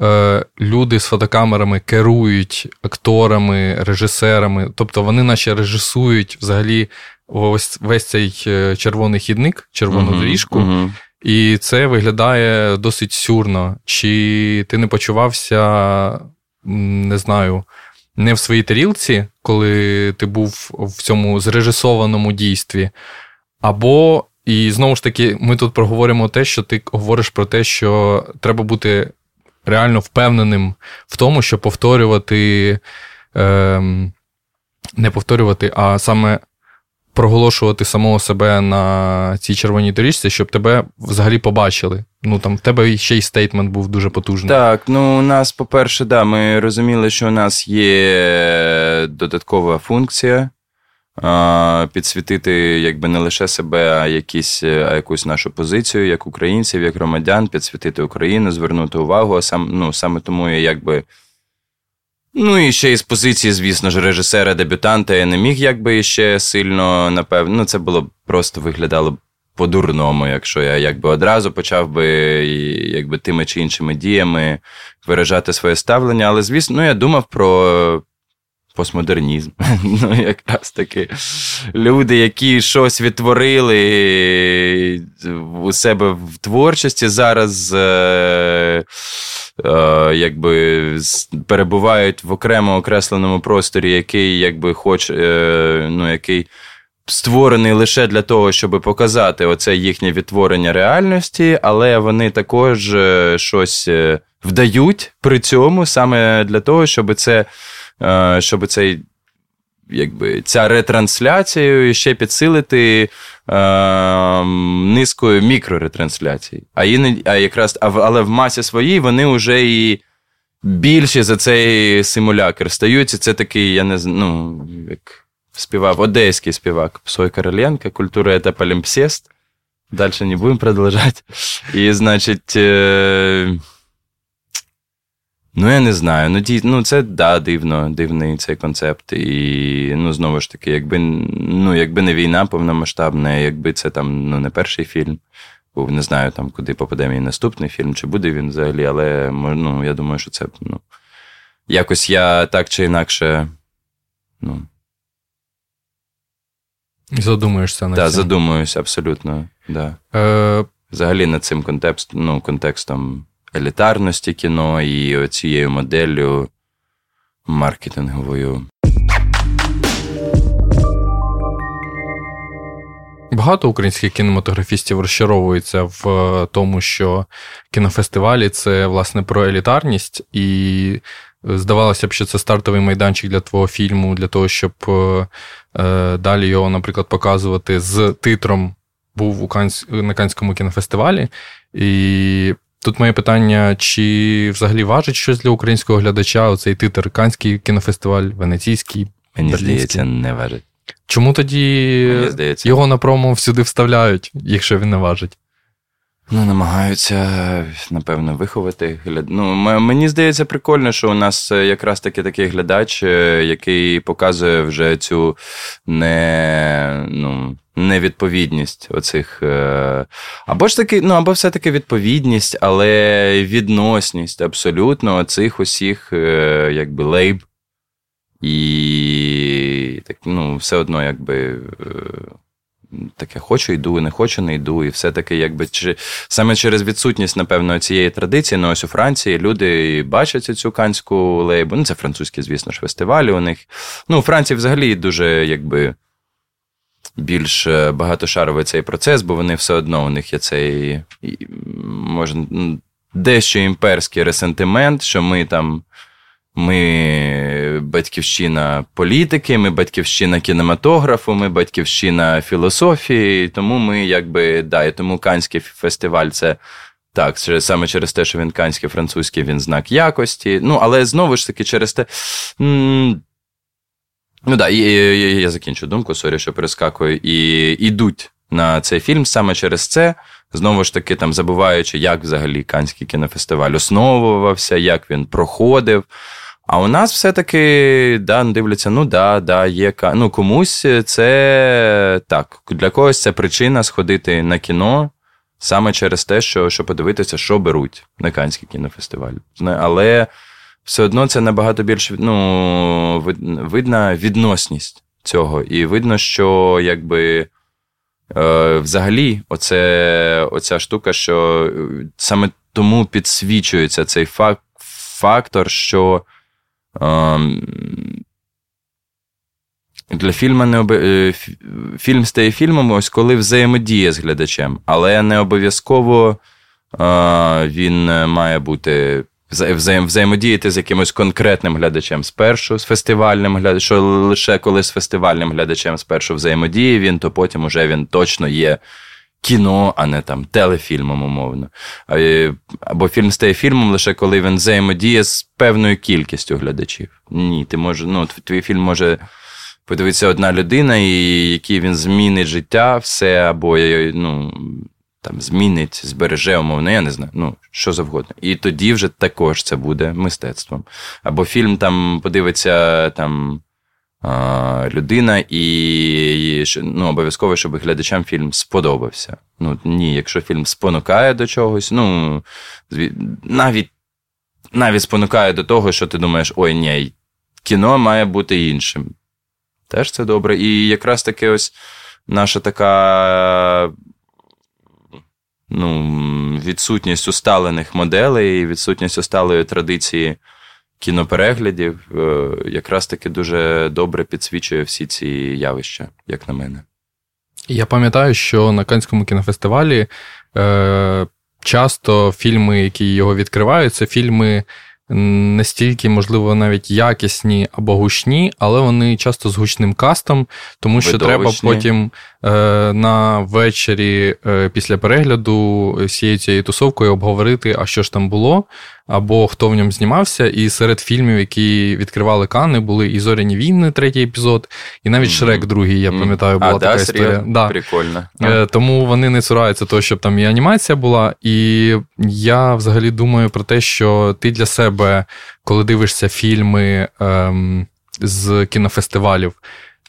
е, люди з фотокамерами керують акторами, режисерами, тобто вони наче режисують взагалі ось весь цей е, червоний хідник, червону uh-huh, доріжку. Uh-huh. І це виглядає досить сюрно. Чи ти не почувався, не знаю, не в своїй тарілці, коли ти був в цьому зрежисованому дійстві. Або, і знову ж таки, ми тут проговоримо те, що ти говориш про те, що треба бути реально впевненим в тому, що повторювати, е, не повторювати, а саме проголошувати самого себе на цій червоній доріжці, щоб тебе взагалі побачили. Ну там в тебе ще й стейтмент був дуже потужний. Так, ну у нас, по-перше, да, ми розуміли, що у нас є додаткова функція. Підсвітити якби не лише себе, а якісь, а якусь нашу позицію, як українців, як громадян, підсвітити Україну, звернути увагу. А сам, ну, саме тому я якби Ну і ще із позиції, звісно ж, режисера, дебютанта я не міг якби ще сильно, напевно. Ну, це було просто виглядало по-дурному, якщо я якби одразу почав би якби тими чи іншими діями виражати своє ставлення. Але, звісно, ну, я думав про. Постмодернізм. Ну, якраз таки люди, які щось відтворили у себе в творчості, зараз е, Е, якби перебувають в окремо окресленому просторі, який якби хоч, е, ну, який створений лише для того, щоб показати оце їхнє відтворення реальності, але вони також е, щось вдають при цьому саме для того, щоб це, щоб цей якби, ця ретрансляція ще підсилити е, низкою мікроретрансляцій. А іноді, а якраз, але в масі своїй вони вже і більші за цей симулякр стають. Це такий, я не знаю, ну, як співав одеський співак Псой Короленко, культура це полімпсест. Дальше не будем продолжать. І, значить, е... ну, я не знаю. Ну, ді... ну це да, дивно, дивний цей концепт. І ну, знову ж таки, якби ну, якби не війна повномасштабна, якби це там ну, не перший фільм. Бо не знаю, там, куди попаде мій наступний фільм, чи буде він взагалі, але ну, я думаю, що це ну, якось я так чи інакше. ну, Задумуєшся над цим. Так, задумуюся абсолютно. Да. Е... Взагалі над цим контекст, ну, контекстом елітарності кіно і цією моделлю маркетинговою. Багато українських кінематографістів розчаровуються в тому, що кінофестивалі це власне про елітарність, і здавалося б, що це стартовий майданчик для твого фільму, для того, щоб е, далі його, наприклад, показувати з титром був у Кансь, на Канському кінофестивалі. І тут моє питання: чи взагалі важить щось для українського глядача оцей титр Канський кінофестиваль, Венеційський? Мені Берлінський? здається, не важить. Чому тоді його на промо всюди вставляють, якщо він не важить? Ну, намагаються, напевно, виховати. Ну, Мені здається, прикольно, що у нас е, якраз таки такий глядач, е, який показує вже цю не, ну, невідповідність оцих. Е, або ж таки, ну, або все-таки відповідність, але відносність абсолютно оцих усіх якби лейб. І так, ну, все одно, якби таке хочу, йду, не хочу, не йду. І все-таки, якби чи саме через відсутність, напевно, цієї традиції, ну ось у Франції люди бачать цю канську лейбу. Ну, це французькі, звісно ж, фестивалі у них. Ну, у Франції взагалі дуже якби. Більш е, багатошаровий цей процес, бо вони все одно у них є цей може, дещо імперський ресентимент, що ми там ми батьківщина політики, ми батьківщина кінематографу, ми батьківщина філософії. Тому ми, якби, да, і тому Канський фестиваль це. Так, саме через те, що він канський, французький, він знак якості. Ну, але знову ж таки, через те. Ну так, я закінчу думку, sorry, що перескакую. І йдуть на цей фільм саме через це. Знову ж таки, там забуваючи, як взагалі Канський кінофестиваль основувався, як він проходив. А у нас все-таки да, дивляться, ну да, да, є ну комусь це так. Для когось це причина сходити на кіно саме через те, що що подивитися, що беруть на Канський кінофестиваль. Але все одно це набагато більш ну, видна відносність цього. І видно, що якби. Е, взагалі, оце, оця штука, що саме тому підсвічується цей факт, фактор, що для фільму не об... Е, фільм стає фільмом, ось коли взаємодіє з глядачем, але не обов'язково він має бути. Взаємодіяти з якимось конкретним глядачем спершу, з фестивальним глядачем, що лише коли з фестивальним глядачем спершу взаємодіє він, то потім уже він точно є кіно, а не там телефільмом, умовно. Або фільм стає фільмом лише коли він взаємодіє з певною кількістю глядачів. Ні, ти може, ну, твій фільм може подивитися одна людина, і який він змінить життя, все, або ну, там, змінить, збереже, умовно, я не знаю, ну, що завгодно. І тоді вже також це буде мистецтвом. Або фільм там подивиться там людина, і ну, обов'язково, щоб глядачам фільм сподобався. Ну, Ні, якщо фільм спонукає до чогось, ну навіть навіть спонукає до того, що ти думаєш, ой, ні, кіно має бути іншим. Теж це добре. І якраз таки ось наша така. Ну, відсутність усталених моделей, відсутність усталої традиції кінопереглядів е, якраз таки дуже добре підсвічує всі ці явища, як на мене. Я пам'ятаю, що на Канському кінофестивалі е, часто фільми, які його відкривають, це фільми настільки, можливо, навіть якісні або гучні, але вони часто з гучним кастом, тому що треба потім на вечері е, після перегляду всією цією тусовкою обговорити, а що ж там було, або хто в ньому знімався. І серед фільмів, які відкривали Кани, були і Зоряні війни, третій епізод, і навіть Шрек, другий, я пам'ятаю, була а, така да, історія. Да. Прикольно. Е, тому вони не цураються того, щоб там і анімація була. І я взагалі думаю про те, що ти для себе, коли дивишся фільми ем, з кінофестивалів,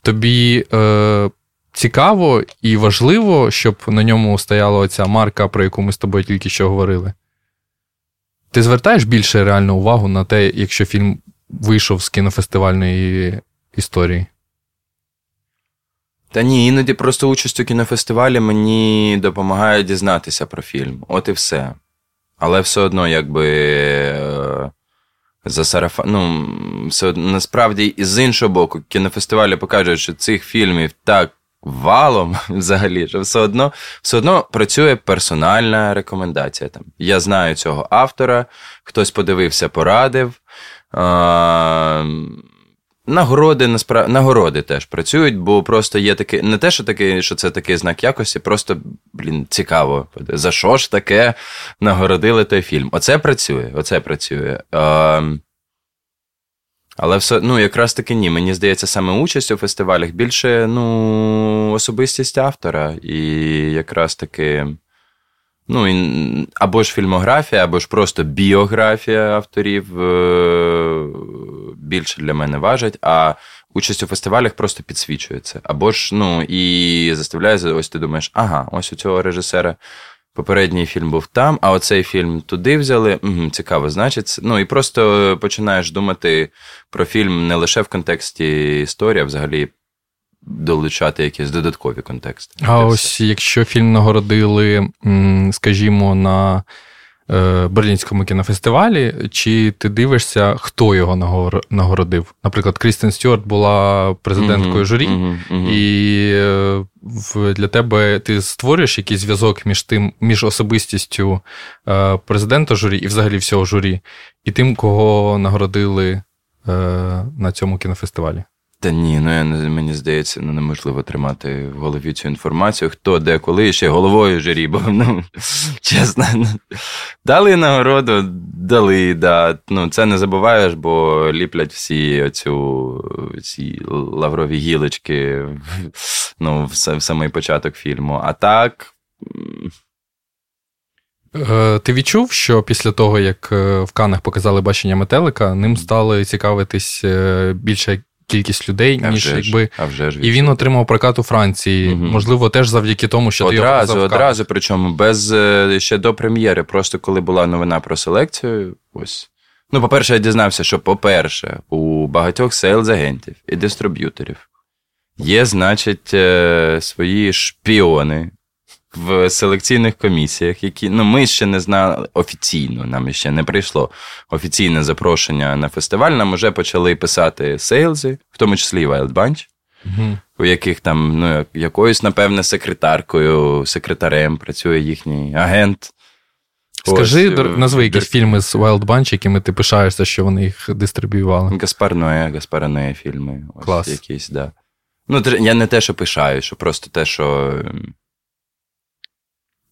тобі. Е, Цікаво і важливо, щоб на ньому стояла оця марка, про яку ми з тобою тільки що говорили. Ти звертаєш більше реальну увагу на те, якщо фільм вийшов з кінофестивальної історії? Та ні, іноді просто участь у кінофестивалі мені допомагає дізнатися про фільм. От і все. Але все одно, якби. Е, за сарафан. Ну, все насправді, і з іншого боку, кінофестивалі покажуть, що цих фільмів так валом взагалі, що все одно все одно працює персональна рекомендація. Там. Я знаю цього автора, хтось подивився, порадив. А, Нагороди насправ... нагороди теж працюють, бо просто є таке, не те, що таке, що це такий знак якості, просто блін, цікаво. За що ж таке нагородили той фільм? Оце працює, оце працює. А, але все, ну, якраз таки ні. Мені здається, саме участь у фестивалях більше ну, особистість автора. І якраз таки. Ну, або ж фільмографія, або ж просто біографія авторів е- більше для мене важить, а участь у фестивалях просто підсвічується. Або ж, ну, і заставляє, ось ти думаєш, ага, ось у цього режисера Попередній фільм був там, а оцей фільм туди взяли. Угу, Цікаво, значить. Ну і просто починаєш думати про фільм не лише в контексті історії, а взагалі долучати якісь додаткові контексти. А ось якщо фільм нагородили, скажімо, на Берлінському кінофестивалі, чи ти дивишся, хто його нагородив? Наприклад, Крістен Стюарт була президенткою журі, mm-hmm, mm-hmm. і е, для тебе ти створюєш якийсь зв'язок між тим, між особистістю е, президента журі і взагалі всього журі, і тим, кого нагородили на цьому кінофестивалі? Та ні, ну я мені здається, ну неможливо тримати в голові цю інформацію. Хто, де, коли, ще головою журі, бо ну, чесно. Ну, дали нагороду, дали, да. Ну, це не забуваєш, бо ліплять всі оцю ці лаврові гілочки ну, в, в самий початок фільму. А так. Е, ти відчув, що після того, як е, в Канах показали бачення метелика, ним стали цікавитись е, більше кількість людей, а ніж вже якби. А вже ж і він отримав прокат у Франції. Угу. Можливо, теж завдяки тому, що одразу, ти його одразу, причому без е, ще до прем'єри. Просто коли була новина про селекцію, ось. Ну, по-перше, я дізнався, що, по-перше, у багатьох сейлз-агентів і дистриб'юторів є, значить, е, свої шпіони, в селекційних комісіях, які ну ми ще не знали офіційно, нам ще не прийшло офіційне запрошення на фестиваль. Нам вже почали писати сейлзи, в тому числі і Wild Bunch, угу. у яких там ну, якоюсь, напевне, секретаркою, секретарем працює їхній агент. Скажи, Ось, е, назви якісь дир... фільми з Wild Bunch, якими ти пишаєшся, що вони їх дистриб'ювали. Гаспар Ноє, Гаспара Ноє фільми. Ось Клас. якісь, да. Ну, я не те, що пишаю, що просто те, що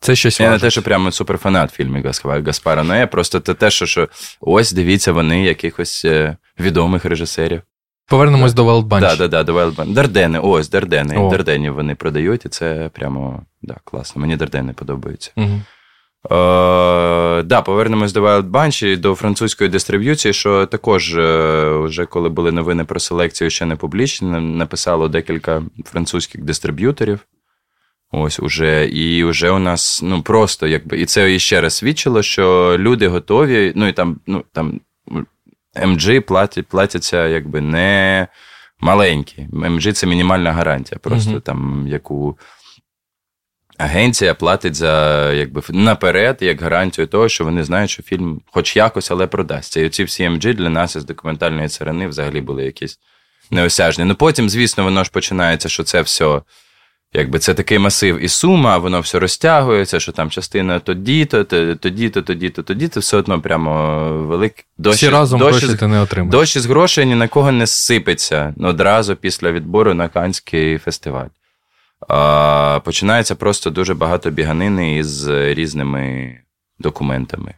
це щось Я не те, що прямо суперфанат фільмів Гаспара Ноє, просто це те, що, що ось дивіться вони якихось е, відомих режисерів. Повернемось до Wild Bunch. Так, да, да, до Wild Bunch. Дардени, ось Дардени. О. Дарденів вони продають, і це прямо да, класно. Мені Дардени подобаються. Угу. Е, да, повернемось до Wild Bunch і до французької дистриб'юції, що також, е, вже коли були новини про селекцію, ще не публічні, написало декілька французьких дистриб'юторів. Ось уже, і вже у нас ну просто якби і це ще раз свідчило, що люди готові. Ну і там, ну там MG платять, платяться якби не маленькі. MG це мінімальна гарантія. Просто mm там яку агенція платить за якби наперед, як гарантію того, що вони знають, що фільм, хоч якось, але продасться. І оці всі MG для нас із документальної царини взагалі були якісь неосяжні. Ну потім, звісно, воно ж починається, що це все Якби це такий масив і сума, воно все розтягується, що там частина тоді-то, тоді-то, тоді-то, тоді-то, все одно прямо великий. Дощ, Всі разом дощ, гроші ти не отримаєш. Дощ із грошей ні на кого не сипеться одразу після відбору на Канський фестиваль. А, Починається просто дуже багато біганини із різними документами.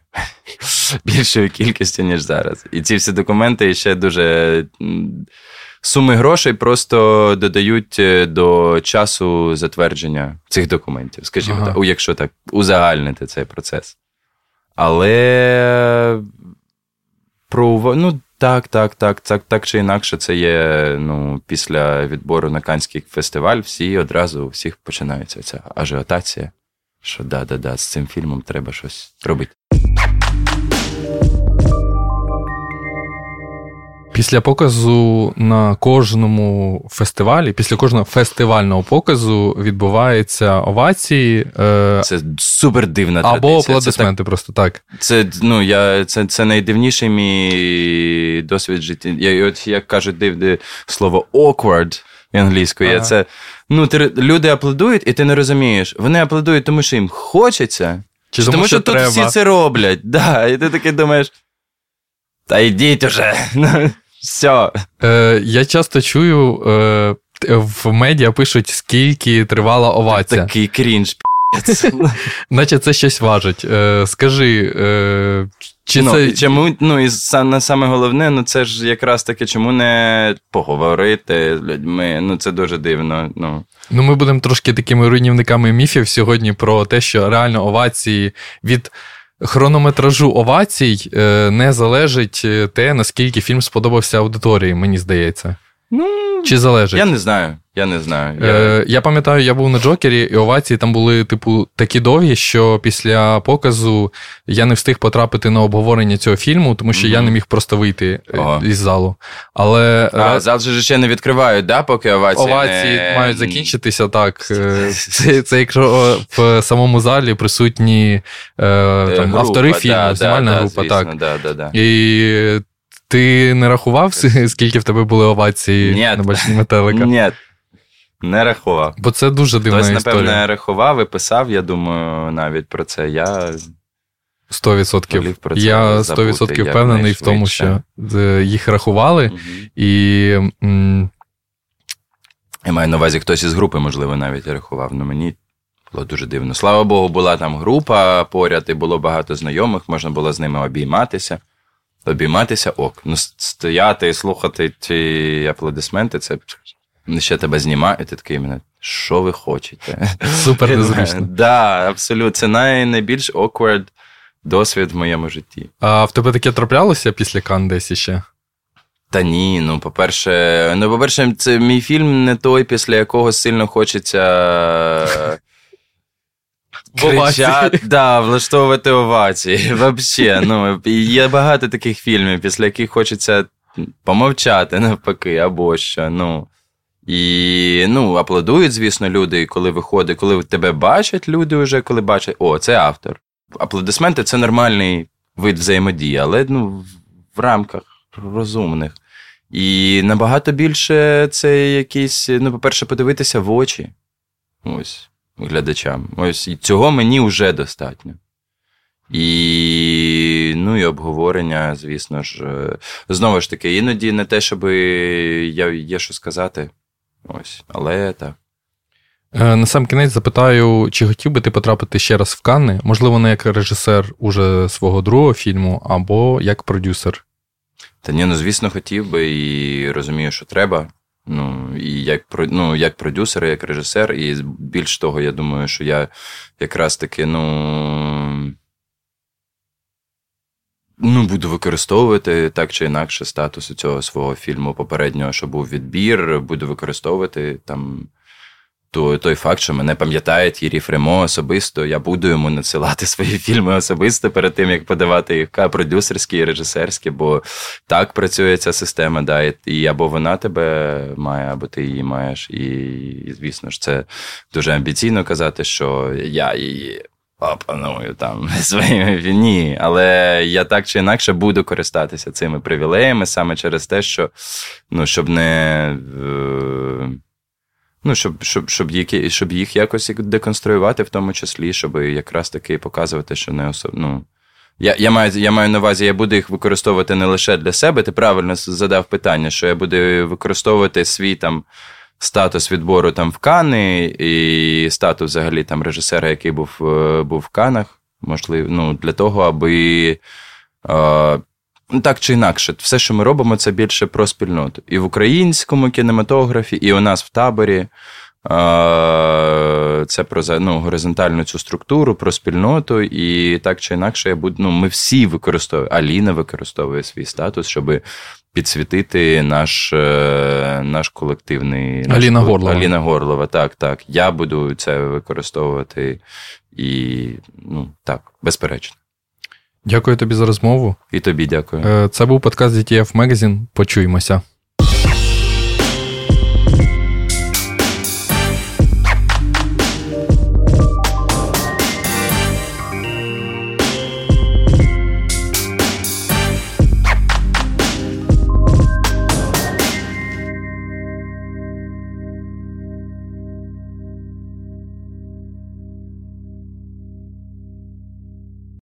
Більшою кількістю, ніж зараз. І ці всі документи ще дуже. Суми грошей просто додають е, до часу затвердження цих документів, скажімо ага. так, якщо так узагальнити цей процес. Але про ну, так, так, так, так, так чи інакше, це є ну, після відбору на Канський фестиваль, всі одразу у всіх починається ця ажіотація. Що да-да-да, з цим фільмом треба щось робити. Після показу на кожному фестивалі, після кожного фестивального показу відбуваються овації. Е... Це супер дивна традиція. Або аплодисменти, просто так. Це ну, я, це, це найдивніший мій досвід життя. Я, от, Як кажуть, дивне слово awkward англійською. Ага. Це, ну, ти, Люди аплодують, і ти не розумієш. Вони аплодують, тому що їм хочеться, чи тому, тому що, що тут всі це роблять. Да, І ти такий думаєш. Та йдіть уже. Все. Е, Я часто чую, е, в медіа пишуть, скільки тривала овація. Такий крінж. Наче це щось важить. Е, Скажи, е, чи ну, це... чому, ну, і саме головне, ну це ж якраз таки, чому не поговорити з людьми? Ну, це дуже дивно. Ну, ну ми будемо трошки такими руйнівниками міфів сьогодні про те, що реально овації від хронометражу овацій е, не залежить е, те, наскільки фільм сподобався аудиторії, мені здається. Ну, Чи залежить? Я не знаю. Я не знаю. Я е, я пам'ятаю, я був на Джокері, і овації там були, типу, такі довгі, що після показу я не встиг потрапити на обговорення цього фільму, тому що mm-hmm. я не міг просто вийти ага. із залу. Але А зал же ще не відкривають, да, поки овації Овації не... мають закінчитися так. Це, це якщо в самому залі присутні е, там, група, автори фільму, да, знімальна да, група, звісно, так. Да, да, да. І ти не рахував, скільки в тебе були овації Нет. на баченні метелика? Ні. Не рахував. Бо це дуже дивна Хтось, історія. напевне, рахував і писав, я думаю, навіть про це. Я 100%. Про це я 100% впевнений в тому, що їх рахували. Угу. І я маю на увазі, хтось із групи, можливо, навіть рахував. але мені було дуже дивно. Слава Богу, була там група поряд, і було багато знайомих, можна було з ними обійматися. Обійматися ок. Ну, стояти і слухати ці аплодисменти, це ще тебе знімає, і ти такий мене, що ви хочете? Супер незручно. Так, да, абсолютно. Це най, найбільш awkward досвід в моєму житті. А в тебе таке траплялося після Кан десь іще? Та ні, ну по-перше, ну, по-перше, це мій фільм не той, після якого сильно хочеться. Кричати, да, влаштовувати овації. Взагалі, ну, є багато таких фільмів, після яких хочеться помовчати навпаки, або що. ну. І ну, аплодують, звісно, люди, коли виходить, коли тебе бачать люди вже, коли бачать, о, це автор. Аплодисменти це нормальний вид взаємодії, але ну, в рамках розумних. І набагато більше це якісь, ну, по-перше, подивитися в очі ось, глядачам. Ось і цього мені вже достатньо. І ну, і обговорення, звісно ж, знову ж таки, іноді не те, щоб я є що сказати. Ось, але так. Е, на сам кінець запитаю, чи хотів би ти потрапити ще раз в Канни? Можливо, не як режисер уже свого другого фільму, або як продюсер? Та ні, ну звісно, хотів би і розумію, що треба. Ну, і як ну, як продюсер, як режисер, і більш того, я думаю, що я якраз таки, ну. Ну, буду використовувати так чи інакше статус цього свого фільму попереднього, що був відбір, буду використовувати там той, той факт, що мене пам'ятає Тірі Фремо особисто. Я буду йому надсилати свої фільми особисто перед тим, як подавати їх продюсерські і режисерські, бо так працює ця система, да, і або вона тебе має, або ти її маєш. І, і звісно ж, це дуже амбіційно казати, що я її опаную там своїми ні. Але я так чи інакше буду користатися цими привілеями саме через те, що ну, щоб не. Ну, щоб щоб, щоб, які, щоб їх якось деконструювати, в тому числі, щоб якраз таки показувати, що не особ... ну, я я, маю я маю на увазі, я буду їх використовувати не лише для себе. Ти правильно задав питання, що я буду використовувати свій там статус відбору там в Кани і статус взагалі там режисера, який був е, був в Канах, можливо, ну, для того, аби. Е, так чи інакше, все, що ми робимо, це більше про спільноту. І в українському кінематографі, і у нас в таборі. Це про ну, горизонтальну цю структуру, про спільноту, і так чи інакше, я буду, ну, ми всі використовуємо. Аліна використовує свій статус, щоб підсвітити наш е, наш колективний Аліна наш, Горлова. Аліна Горлова. Так, так. Я буду це використовувати і ну, так, безперечно. Дякую тобі за розмову. І тобі дякую. Е, це був подкаст DTF Magazine. Почуємося.